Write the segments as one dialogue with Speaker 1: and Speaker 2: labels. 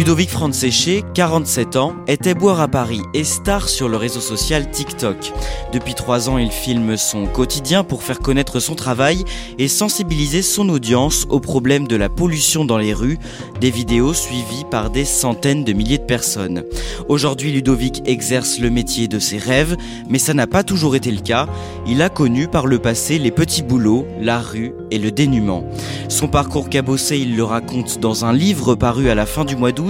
Speaker 1: Ludovic Franséché, 47 ans, était boire à Paris et star sur le réseau social TikTok. Depuis trois ans, il filme son quotidien pour faire connaître son travail et sensibiliser son audience aux problèmes de la pollution dans les rues, des vidéos suivies par des centaines de milliers de personnes. Aujourd'hui, Ludovic exerce le métier de ses rêves, mais ça n'a pas toujours été le cas. Il a connu par le passé les petits boulots, la rue et le dénuement. Son parcours cabossé, il le raconte dans un livre paru à la fin du mois d'août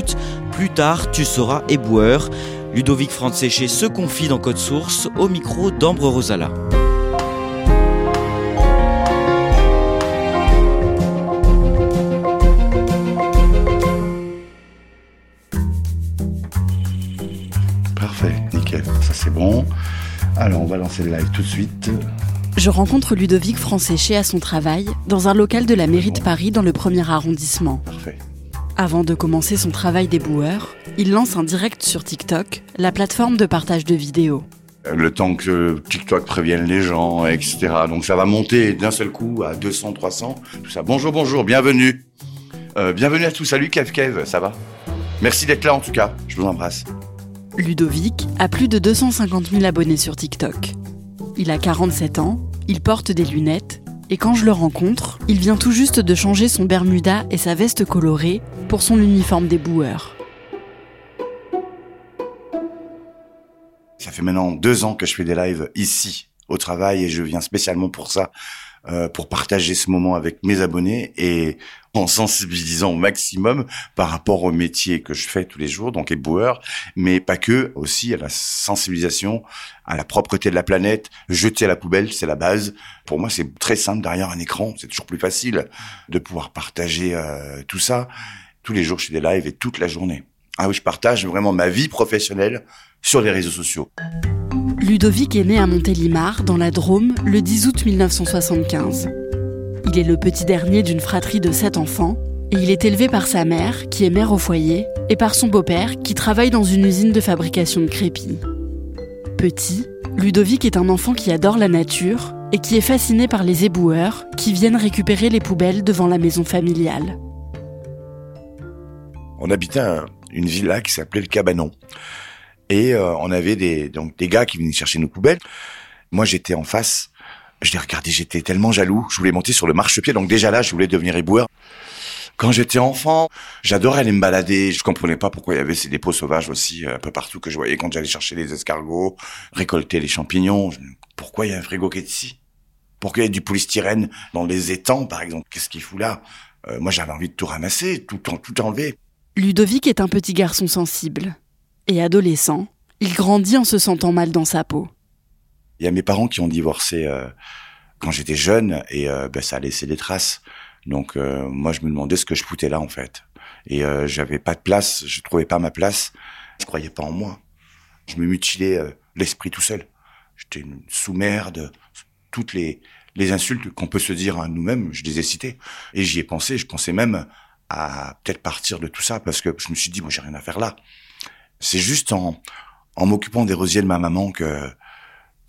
Speaker 1: plus tard, tu seras éboueur. Ludovic Franséché se confie dans Code Source au micro d'Ambre Rosala.
Speaker 2: Parfait, nickel, ça c'est bon. Alors on va lancer le live tout de suite.
Speaker 3: Je rencontre Ludovic Franséché à son travail, dans un local de la mairie de Paris dans le premier arrondissement.
Speaker 2: Parfait.
Speaker 3: Avant de commencer son travail d'éboueur, il lance un direct sur TikTok, la plateforme de partage de vidéos.
Speaker 2: Le temps que TikTok prévienne les gens, etc. Donc ça va monter d'un seul coup à 200, 300, tout ça. Bonjour, bonjour, bienvenue. Euh, bienvenue à tous. Salut Kev Kev, ça va? Merci d'être là en tout cas. Je vous embrasse.
Speaker 3: Ludovic a plus de 250 000 abonnés sur TikTok. Il a 47 ans, il porte des lunettes et quand je le rencontre, il vient tout juste de changer son Bermuda et sa veste colorée pour son uniforme d'éboueur.
Speaker 2: Ça fait maintenant deux ans que je fais des lives ici au travail et je viens spécialement pour ça, euh, pour partager ce moment avec mes abonnés et en sensibilisant au maximum par rapport au métier que je fais tous les jours, donc éboueur, mais pas que, aussi à la sensibilisation, à la propreté de la planète, jeter à la poubelle, c'est la base. Pour moi, c'est très simple derrière un écran, c'est toujours plus facile de pouvoir partager euh, tout ça. Tous les jours, je fais des lives et toute la journée. Ah oui, je partage vraiment ma vie professionnelle sur les réseaux sociaux.
Speaker 3: Ludovic est né à Montélimar, dans la Drôme, le 10 août 1975. Il est le petit dernier d'une fratrie de sept enfants, et il est élevé par sa mère, qui est mère au foyer, et par son beau-père, qui travaille dans une usine de fabrication de crépis. Petit, Ludovic est un enfant qui adore la nature et qui est fasciné par les éboueurs qui viennent récupérer les poubelles devant la maison familiale.
Speaker 2: On habitait un- une villa qui s'appelait le Cabanon. Et euh, on avait des, donc, des gars qui venaient chercher nos poubelles. Moi, j'étais en face. Je les regardais, j'étais tellement jaloux. Je voulais monter sur le marchepied. Donc déjà là, je voulais devenir éboueur. Quand j'étais enfant, j'adorais aller me balader. Je comprenais pas pourquoi il y avait ces dépôts sauvages aussi euh, un peu partout que je voyais quand j'allais chercher les escargots, récolter les champignons. Pourquoi il y a un frigo qui est ici? Pourquoi il y a du polystyrène dans les étangs, par exemple? Qu'est-ce qu'il fout là? Euh, Moi, j'avais envie de tout ramasser, tout, tout enlever.
Speaker 3: Ludovic est un petit garçon sensible. Et adolescent, il grandit en se sentant mal dans sa peau.
Speaker 2: Il y a mes parents qui ont divorcé euh, quand j'étais jeune et euh, ben, ça a laissé des traces. Donc euh, moi je me demandais ce que je foutais là en fait. Et euh, j'avais pas de place, je trouvais pas ma place. Je croyais pas en moi. Je me mutilais euh, l'esprit tout seul. J'étais une sous-merde. Toutes les les insultes qu'on peut se dire à nous-mêmes, je les ai citées. Et j'y ai pensé. Je pensais même à peut-être partir de tout ça parce que je me suis dit moi j'ai rien à faire là. C'est juste en m'occupant des rosiers de ma maman que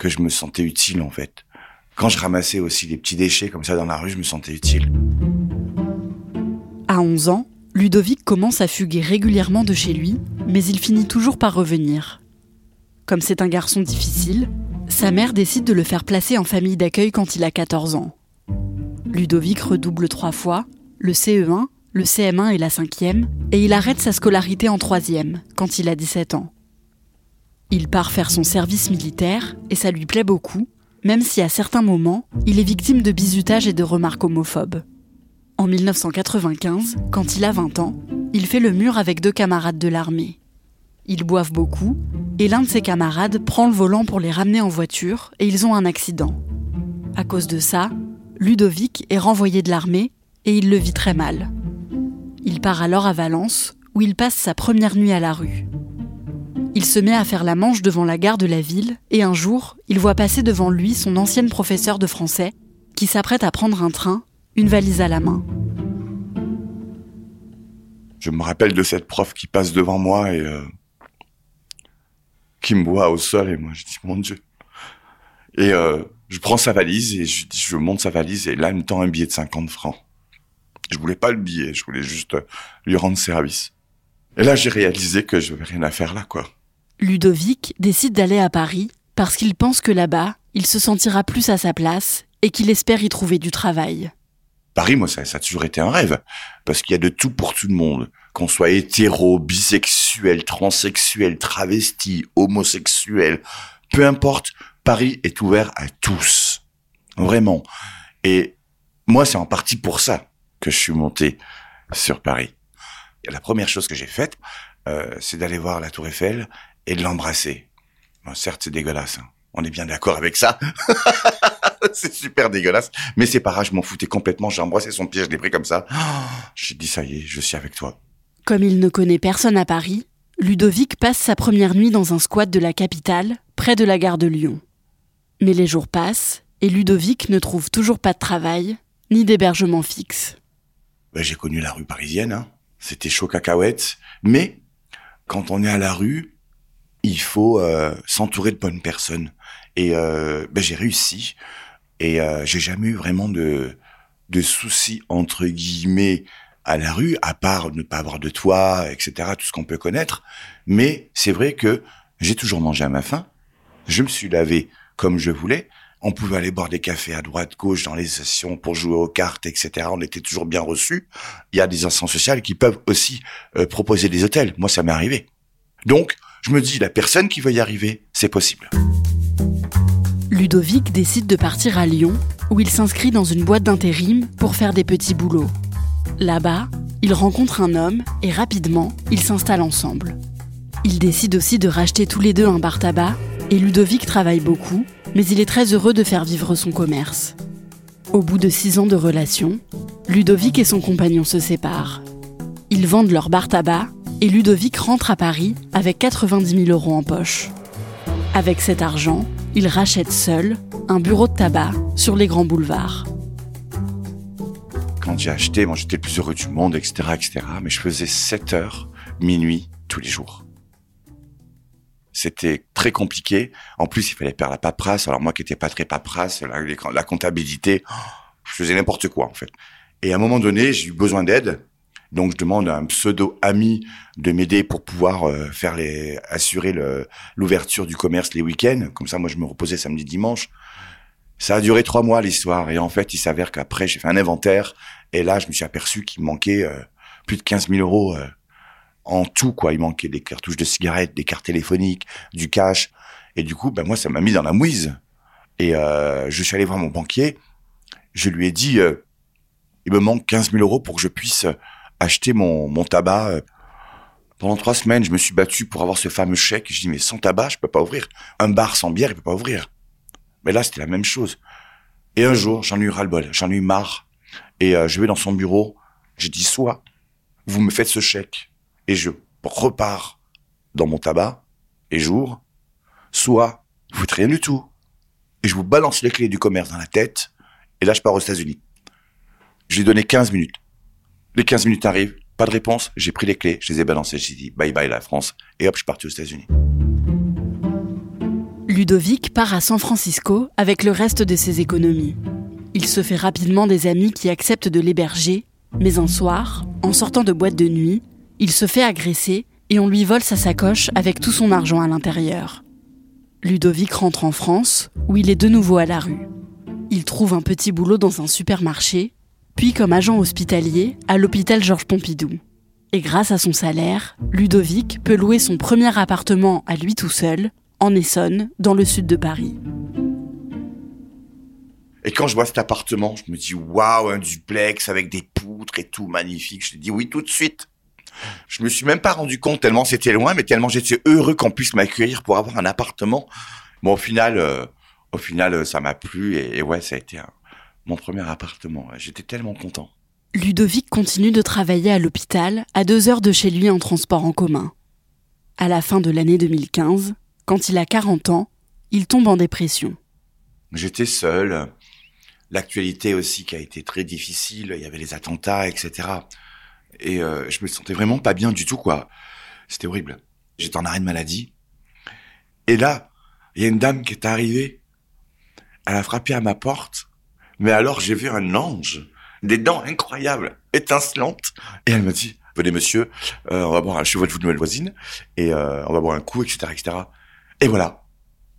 Speaker 2: que je me sentais utile en fait. Quand je ramassais aussi les petits déchets comme ça dans la rue, je me sentais utile.
Speaker 3: À 11 ans, Ludovic commence à fuguer régulièrement de chez lui, mais il finit toujours par revenir. Comme c'est un garçon difficile, sa mère décide de le faire placer en famille d'accueil quand il a 14 ans. Ludovic redouble trois fois, le CE1, le CM1 et la cinquième, et il arrête sa scolarité en troisième, quand il a 17 ans. Il part faire son service militaire, et ça lui plaît beaucoup, même si à certains moments, il est victime de bizutage et de remarques homophobes. En 1995, quand il a 20 ans, il fait le mur avec deux camarades de l'armée. Ils boivent beaucoup, et l'un de ses camarades prend le volant pour les ramener en voiture, et ils ont un accident. À cause de ça, Ludovic est renvoyé de l'armée, et il le vit très mal. Il part alors à Valence, où il passe sa première nuit à la rue. Il se met à faire la manche devant la gare de la ville, et un jour, il voit passer devant lui son ancienne professeure de français, qui s'apprête à prendre un train, une valise à la main.
Speaker 2: Je me rappelle de cette prof qui passe devant moi et euh, qui me voit au sol, et moi je dis mon Dieu. Et euh, je prends sa valise et je, je monte sa valise, et là, elle me tend un billet de 50 francs. Je voulais pas le billet, je voulais juste lui rendre service. Et là, j'ai réalisé que je n'avais rien à faire là, quoi.
Speaker 3: Ludovic décide d'aller à Paris parce qu'il pense que là-bas, il se sentira plus à sa place et qu'il espère y trouver du travail.
Speaker 2: Paris, moi, ça, ça a toujours été un rêve. Parce qu'il y a de tout pour tout le monde. Qu'on soit hétéro, bisexuel, transsexuel, travesti, homosexuel, peu importe, Paris est ouvert à tous. Vraiment. Et moi, c'est en partie pour ça que je suis monté sur Paris. La première chose que j'ai faite, euh, c'est d'aller voir la Tour Eiffel et de l'embrasser. Certes, c'est dégueulasse. Hein. On est bien d'accord avec ça. c'est super dégueulasse. Mais c'est pas grave, je m'en foutais complètement. J'ai embrassé son pied, je l'ai pris comme ça. J'ai dit, ça y est, je suis avec toi.
Speaker 3: Comme il ne connaît personne à Paris, Ludovic passe sa première nuit dans un squat de la capitale, près de la gare de Lyon. Mais les jours passent, et Ludovic ne trouve toujours pas de travail, ni d'hébergement fixe.
Speaker 2: Ben, j'ai connu la rue parisienne, hein. c'était chaud cacahuète, mais quand on est à la rue, il faut euh, s'entourer de bonnes personnes. Et euh, ben, j'ai réussi, et euh, j'ai jamais eu vraiment de, de soucis, entre guillemets, à la rue, à part ne pas avoir de toit, etc., tout ce qu'on peut connaître. Mais c'est vrai que j'ai toujours mangé à ma faim, je me suis lavé comme je voulais, on pouvait aller boire des cafés à droite, gauche, dans les sessions pour jouer aux cartes, etc. On était toujours bien reçus. Il y a des instances sociales qui peuvent aussi euh, proposer des hôtels. Moi, ça m'est arrivé. Donc, je me dis, la personne qui veut y arriver, c'est possible.
Speaker 3: Ludovic décide de partir à Lyon, où il s'inscrit dans une boîte d'intérim pour faire des petits boulots. Là-bas, il rencontre un homme et rapidement, ils s'installent ensemble. Ils décident aussi de racheter tous les deux un bar tabac et Ludovic travaille beaucoup, mais il est très heureux de faire vivre son commerce. Au bout de six ans de relation, Ludovic et son compagnon se séparent. Ils vendent leur bar tabac et Ludovic rentre à Paris avec 90 000 euros en poche. Avec cet argent, il rachète seul un bureau de tabac sur les grands boulevards.
Speaker 2: Quand j'ai acheté, moi j'étais le plus heureux du monde, etc., etc., mais je faisais 7 heures, minuit, tous les jours. C'était très compliqué. En plus, il fallait faire la paperasse. Alors moi qui n'étais pas très paperasse, la, comptabilité, je faisais n'importe quoi en fait. Et à un moment donné, j'ai eu besoin d'aide. Donc je demande à un pseudo ami de m'aider pour pouvoir euh, faire les assurer l'ouverture du commerce les week-ends. Comme ça, moi je me reposais samedi dimanche. Ça a duré trois mois l'histoire et en fait, il s'avère qu'après j'ai fait un inventaire et là je me suis aperçu qu'il manquait euh, plus de 15 000 euros euh, en tout quoi. Il manquait des cartouches de cigarettes, des cartes téléphoniques, du cash. Et du coup, ben moi, ça m'a mis dans la mouise. Et euh, je suis allé voir mon banquier. Je lui ai dit, euh, il me manque 15 000 euros pour que je puisse acheter mon, mon tabac. Pendant trois semaines, je me suis battu pour avoir ce fameux chèque. Je dis, mais sans tabac, je peux pas ouvrir. Un bar sans bière, il peut pas ouvrir. Mais là, c'était la même chose. Et un jour, j'en ai eu ras-le-bol, j'en ai eu marre. Et euh, je vais dans son bureau. J'ai dit, soit vous me faites ce chèque et je repars dans mon tabac et j'ouvre, soit vous faites rien du tout et je vous balance les clés du commerce dans la tête et là je pars aux États-Unis. Je lui ai donné 15 minutes. Les 15 minutes arrivent, pas de réponse, j'ai pris les clés, je les ai balancées, j'ai dit bye bye la France et hop, je suis parti aux États-Unis.
Speaker 3: Ludovic part à San Francisco avec le reste de ses économies. Il se fait rapidement des amis qui acceptent de l'héberger Mais un soir, en sortant de boîte de nuit, il se fait agresser et on lui vole sa sacoche avec tout son argent à l'intérieur. Ludovic rentre en France, où il est de nouveau à la rue. Il trouve un petit boulot dans un supermarché, puis comme agent hospitalier à l'hôpital Georges Pompidou. Et grâce à son salaire, Ludovic peut louer son premier appartement à lui tout seul, en Essonne, dans le sud de Paris.
Speaker 2: Et quand je vois cet appartement, je me dis waouh, un duplex avec des poutres et tout magnifique. Je dis oui tout de suite. Je me suis même pas rendu compte tellement c'était loin, mais tellement j'étais heureux qu'on puisse m'accueillir pour avoir un appartement. Bon, au final, euh, au final, ça m'a plu et, ouais, ça a été mon premier appartement. J'étais tellement content.
Speaker 3: Ludovic continue de travailler à l'hôpital, à deux heures de chez lui en transport en commun. À la fin de l'année 2015, quand il a 40 ans, il tombe en dépression.
Speaker 2: J'étais seul. L'actualité aussi qui a été très difficile. Il y avait les attentats, etc. Et euh, je me sentais vraiment pas bien du tout, quoi. C'était horrible. J'étais en arrêt de maladie. Et là, il y a une dame qui est arrivée. Elle a frappé à ma porte. Mais alors, j'ai vu un ange. Des dents incroyables, étincelantes. Et elle me dit, venez monsieur, euh, on va boire un cheval de nouvelle voisine. Et euh, on va boire un coup, etc., etc. Et voilà.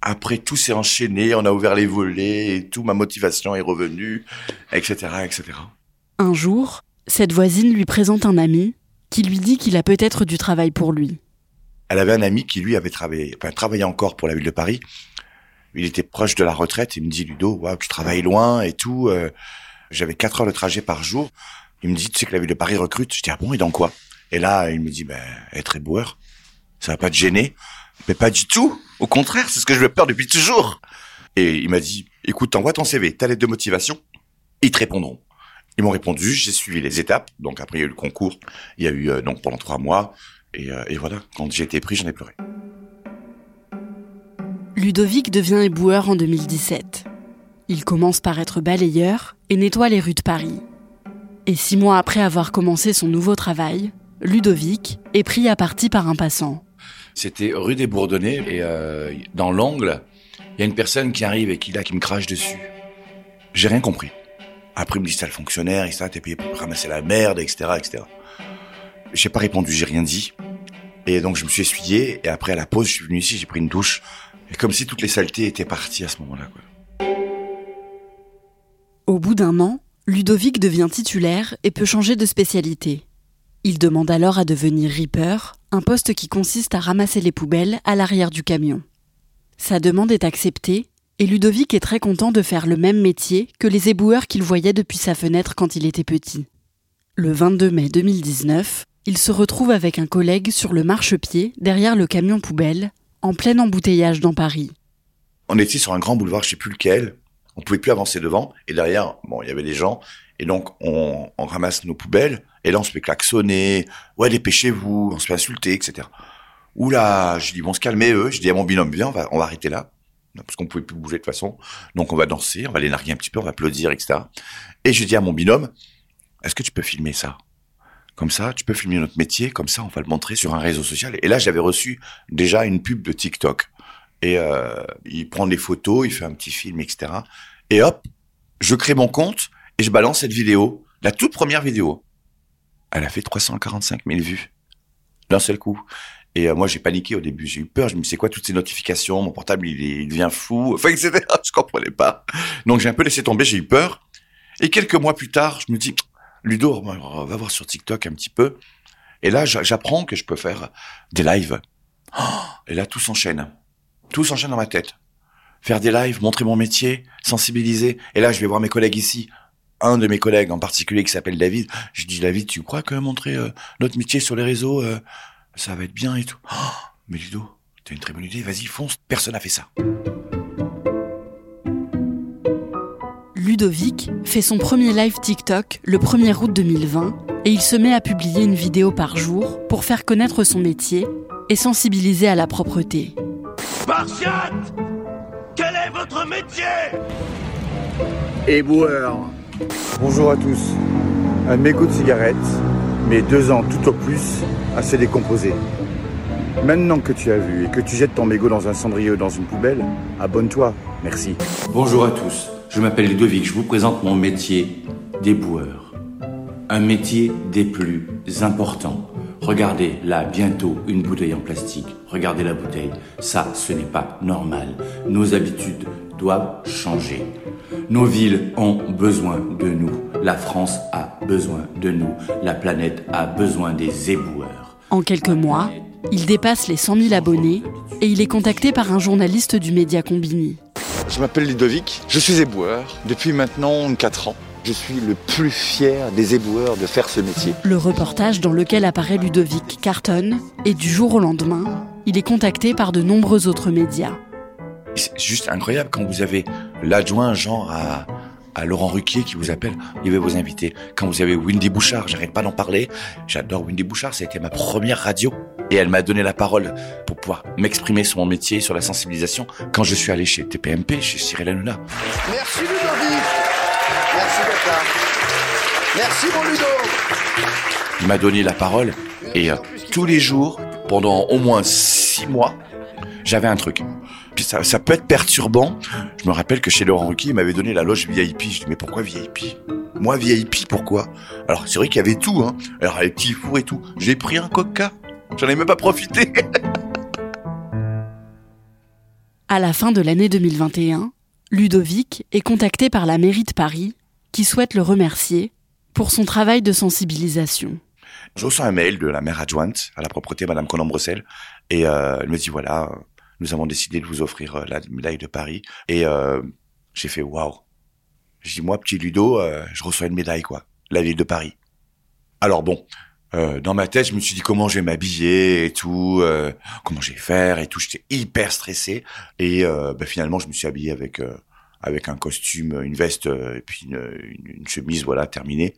Speaker 2: Après, tout s'est enchaîné. On a ouvert les volets et tout. Ma motivation est revenue, etc., etc.
Speaker 3: Un jour, cette voisine lui présente un ami qui lui dit qu'il a peut-être du travail pour lui.
Speaker 2: Elle avait un ami qui lui avait travaillé, enfin travaillait encore pour la ville de Paris. Il était proche de la retraite. Il me dit Ludo, waouh, tu travailles loin et tout. Euh, j'avais quatre heures de trajet par jour. Il me dit, tu sais que la ville de Paris recrute. Je dis ah bon et dans quoi? Et là, il me dit ben être éboueur, ça va pas te gêner Mais pas du tout. Au contraire, c'est ce que je veux peur depuis toujours. Et il m'a dit écoute, envoie ton CV, ta lettre de motivation, ils te répondront. Ils m'ont répondu, j'ai suivi les étapes. Donc après, il y a eu le concours. Il y a eu euh, donc pendant trois mois. Et, euh, et voilà, quand j'ai été pris, j'en ai pleuré.
Speaker 3: Ludovic devient éboueur en 2017. Il commence par être balayeur et nettoie les rues de Paris. Et six mois après avoir commencé son nouveau travail, Ludovic est pris à partie par un passant.
Speaker 2: C'était rue des Bourdonnais et euh, dans l'angle, il y a une personne qui arrive et qui là qui me crache dessus. J'ai rien compris. Après, il me dit, c'est le fonctionnaire, et ça, t'es payé pour ramasser la merde, etc., etc. J'ai pas répondu, j'ai rien dit. Et donc, je me suis essuyé, et après, à la pause, je suis venu ici, j'ai pris une douche. Et comme si toutes les saletés étaient parties à ce moment-là.
Speaker 3: Au bout d'un an, Ludovic devient titulaire et peut changer de spécialité. Il demande alors à devenir Reaper, un poste qui consiste à ramasser les poubelles à l'arrière du camion. Sa demande est acceptée et Ludovic est très content de faire le même métier que les éboueurs qu'il voyait depuis sa fenêtre quand il était petit. Le 22 mai 2019, il se retrouve avec un collègue sur le marchepied derrière le camion poubelle, en plein embouteillage dans Paris.
Speaker 2: On était sur un grand boulevard, je sais plus lequel. On pouvait plus avancer devant. Et derrière, bon, il y avait des gens. Et donc, on, ramasse nos poubelles. Et là, on se fait klaxonner. Ouais, dépêchez-vous. On se fait insulter, etc. Oula, je dis, bon, se calmer, eux? Je dis à mon binôme, viens, on va, on va arrêter là parce qu'on pouvait plus bouger de toute façon. Donc on va danser, on va les narguer un petit peu, on va applaudir, etc. Et je dis à mon binôme, est-ce que tu peux filmer ça? Comme ça, tu peux filmer notre métier, comme ça on va le montrer sur un réseau social. Et là, j'avais reçu déjà une pub de TikTok. Et euh, il prend des photos, il fait un petit film, etc. Et hop, je crée mon compte et je balance cette vidéo, la toute première vidéo. Elle a fait 345 000 vues d'un seul coup. Et euh, moi, j'ai paniqué au début. J'ai eu peur. Je me dis, c'est quoi toutes ces notifications? Mon portable, il, il devient fou. Enfin, etc. Je comprenais pas. Donc, j'ai un peu laissé tomber. J'ai eu peur. Et quelques mois plus tard, je me dis, Ludo, va voir sur TikTok un petit peu. Et là, j'apprends que je peux faire des lives. Et là, tout s'enchaîne. Tout s'enchaîne dans ma tête. Faire des lives, montrer mon métier, sensibiliser. Et là, je vais voir mes collègues ici. Un de mes collègues en particulier qui s'appelle David. Je dis, David, tu crois que montrer euh, notre métier sur les réseaux, euh, ça va être bien et tout. Oh, mais Ludo, t'as une très bonne idée, vas-y, fonce, personne n'a fait ça.
Speaker 3: Ludovic fait son premier live TikTok le 1er août 2020 et il se met à publier une vidéo par jour pour faire connaître son métier et sensibiliser à la propreté.
Speaker 4: Spartiate Quel est votre métier?
Speaker 5: Éboueur. Bonjour à tous. Un mégot de cigarette, deux ans tout au plus à se décomposer. Maintenant que tu as vu et que tu jettes ton mégot dans un cendrier dans une poubelle, abonne-toi. Merci.
Speaker 6: Bonjour à tous. Je m'appelle Ludovic. Je vous présente mon métier d'éboueur.
Speaker 2: un métier des plus importants. Regardez là, bientôt, une bouteille en plastique. Regardez la bouteille. Ça, ce n'est pas normal. Nos habitudes doivent changer. Nos villes ont besoin de nous. La France a besoin de nous. La planète a besoin des éboueurs.
Speaker 3: En quelques mois, il dépasse les 100 000 abonnés et il est contacté par un journaliste du média Combini.
Speaker 5: Je m'appelle Ludovic, je suis éboueur depuis maintenant 4 ans. Je suis le plus fier des éboueurs de faire ce métier.
Speaker 3: Le reportage dans lequel apparaît Ludovic cartonne et du jour au lendemain, il est contacté par de nombreux autres médias.
Speaker 2: C'est juste incroyable quand vous avez l'adjoint genre à, à Laurent Ruquier qui vous appelle, il veut vous inviter. Quand vous avez Wendy Bouchard, j'arrête pas d'en parler. J'adore Wendy Bouchard, ça a été ma première radio. Et elle m'a donné la parole pour pouvoir m'exprimer sur mon métier, sur la sensibilisation, quand je suis allé chez TPMP, chez Cyril Hanouna.
Speaker 4: Merci Ludovic. Merci d'être là. Merci mon Ludo.
Speaker 2: Il m'a donné la parole et euh, tous les jours, pendant au moins six mois, j'avais un truc. Puis ça, ça peut être perturbant. Je me rappelle que chez Laurent Ruquier, il m'avait donné la loge VIP. Je dis mais pourquoi VIP Moi VIP, pourquoi? Alors c'est vrai qu'il y avait tout, hein. Alors les petits fours et tout. J'ai pris un coca. J'en ai même pas profité.
Speaker 3: À la fin de l'année 2021, Ludovic est contacté par la mairie de Paris qui souhaite le remercier pour son travail de sensibilisation.
Speaker 2: Je reçois un mail de la maire adjointe à la propreté, Madame Colombre-Bressel, et euh, elle me dit voilà, nous avons décidé de vous offrir euh, la médaille de Paris. Et euh, j'ai fait waouh. Je dis moi, petit Ludo, euh, je reçois une médaille quoi, la ville de Paris. Alors bon, euh, dans ma tête, je me suis dit comment je vais m'habiller et tout, euh, comment je vais faire et tout. J'étais hyper stressé et euh, bah, finalement, je me suis habillé avec avec un costume, une veste et puis une, une- chemise, voilà, terminée.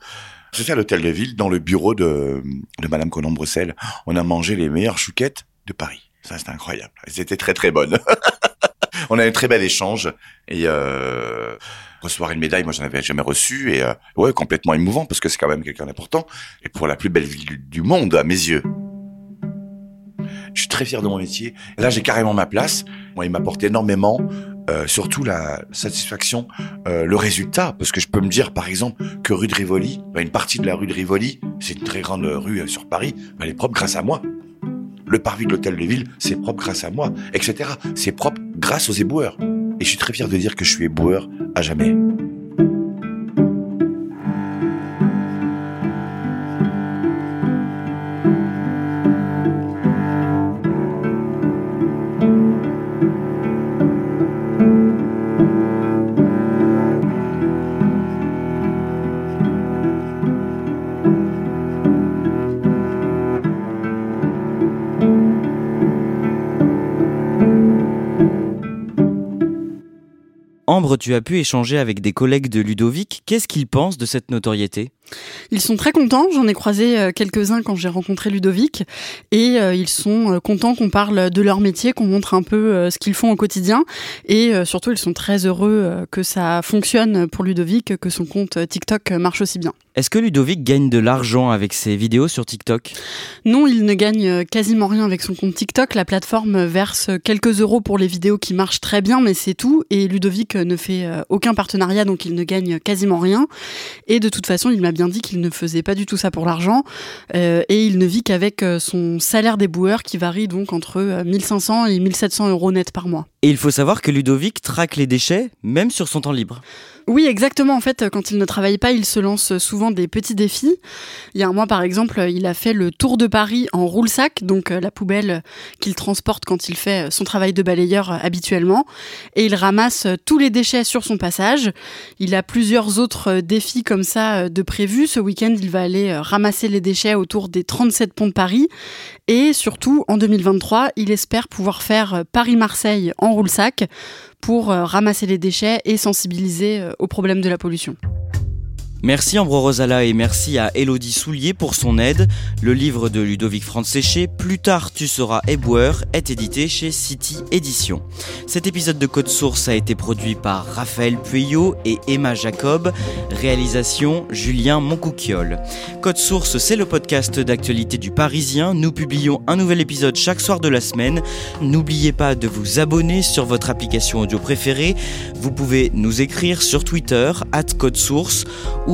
Speaker 2: J'étais à l'hôtel de ville, dans le bureau de, de Madame Colombre-Bressel. On a mangé les meilleures chouquettes de Paris. Ça, c'était incroyable. Elles étaient très très bonnes. On a eu un très bel échange et euh, recevoir une médaille, moi j'en avais jamais reçu et euh, ouais complètement émouvant parce que c'est quand même quelqu'un d'important et pour la plus belle ville du, monde à mes yeux. Je suis très fier de mon métier. Là j'ai carrément ma place. Moi il m'apporte énormément, euh, surtout la satisfaction, le résultat parce que je peux me dire par exemple que rue de Rivoli, bah, une partie de la rue de Rivoli, c'est une très grande rue sur Paris, elle est propre grâce à moi. Le parvis de l'hôtel de ville, c'est propre grâce à moi, etc. C'est propre grâce aux éboueurs. Et je suis très fier de dire que je suis éboueur à jamais.
Speaker 1: Ambre, tu as pu échanger avec des collègues de Ludovic. Qu'est-ce qu'ils pensent de cette notoriété?
Speaker 3: Ils sont très contents, j'en ai croisé euh, quelques-uns quand j'ai rencontré Ludovic, et euh, ils sont euh, contents qu'on parle de leur métier, qu'on montre un peu ce qu'ils font au quotidien, et surtout ils sont très heureux que ça fonctionne pour Ludovic, que son compte TikTok marche aussi bien.
Speaker 1: Est-ce que Ludovic gagne de l'argent avec ses vidéos sur TikTok?
Speaker 3: Non, il ne gagne quasiment rien avec son compte TikTok. La plateforme verse quelques euros pour les vidéos qui marchent très bien, mais c'est tout. Et Ludovic ne fait aucun partenariat, donc il ne gagne quasiment rien. Et de toute façon, il m'a bien dit qu'il ne faisait pas du tout ça pour l'argent. Euh, et il ne vit qu'avec euh, son salaire d'éboueur qui varie donc entre euh, 1500 et 1700 euros net par mois.
Speaker 1: Et il faut savoir que Ludovic traque les déchets, même sur son temps libre.
Speaker 3: Oui, exactement. En fait, quand il ne travaille pas, il se lance souvent des petits défis. Il y a un mois, par exemple, il a fait le tour de Paris en roule-sac, donc euh, la poubelle qu'il transporte quand il fait son travail de balayeur euh, habituellement. Et il ramasse euh, tous les déchets sur son passage. Il a plusieurs autres défis comme ça de prévus. Ce week-end, il va aller ramasser les déchets autour des 37 ponts de Paris. Et surtout, en 2023, il espère pouvoir faire Paris-Marseille en roule-sac pour euh, ramasser les déchets et sensibiliser euh, au problème de la pollution.
Speaker 1: Merci Ambro Rosala et merci à Elodie Soulier pour son aide. Le livre de Ludovic Franz Séché, Plus tard tu seras éboueur, est édité chez City Éditions. Cet épisode de Code Source a été produit par Raphaël Pueyo et Emma Jacob. Réalisation Julien Moncouquiole. Code Source, c'est le podcast d'actualité du Parisien. Nous publions un nouvel épisode chaque soir de la semaine. N'oubliez pas de vous abonner sur votre application audio préférée. Vous pouvez nous écrire sur Twitter, at Code Source, ou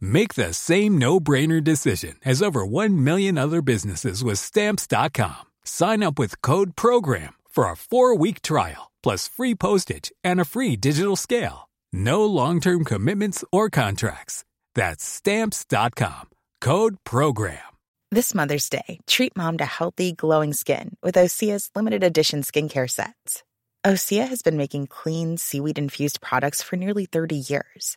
Speaker 6: Make the same no-brainer decision as over 1 million other businesses with stamps.com. Sign up with code program for a 4-week trial plus free postage and a free digital scale. No long-term commitments or contracts. That's stamps.com. Code program.
Speaker 7: This Mother's Day, treat mom to healthy, glowing skin with Osea's limited edition skincare sets. Osea has been making clean, seaweed infused products for nearly 30 years.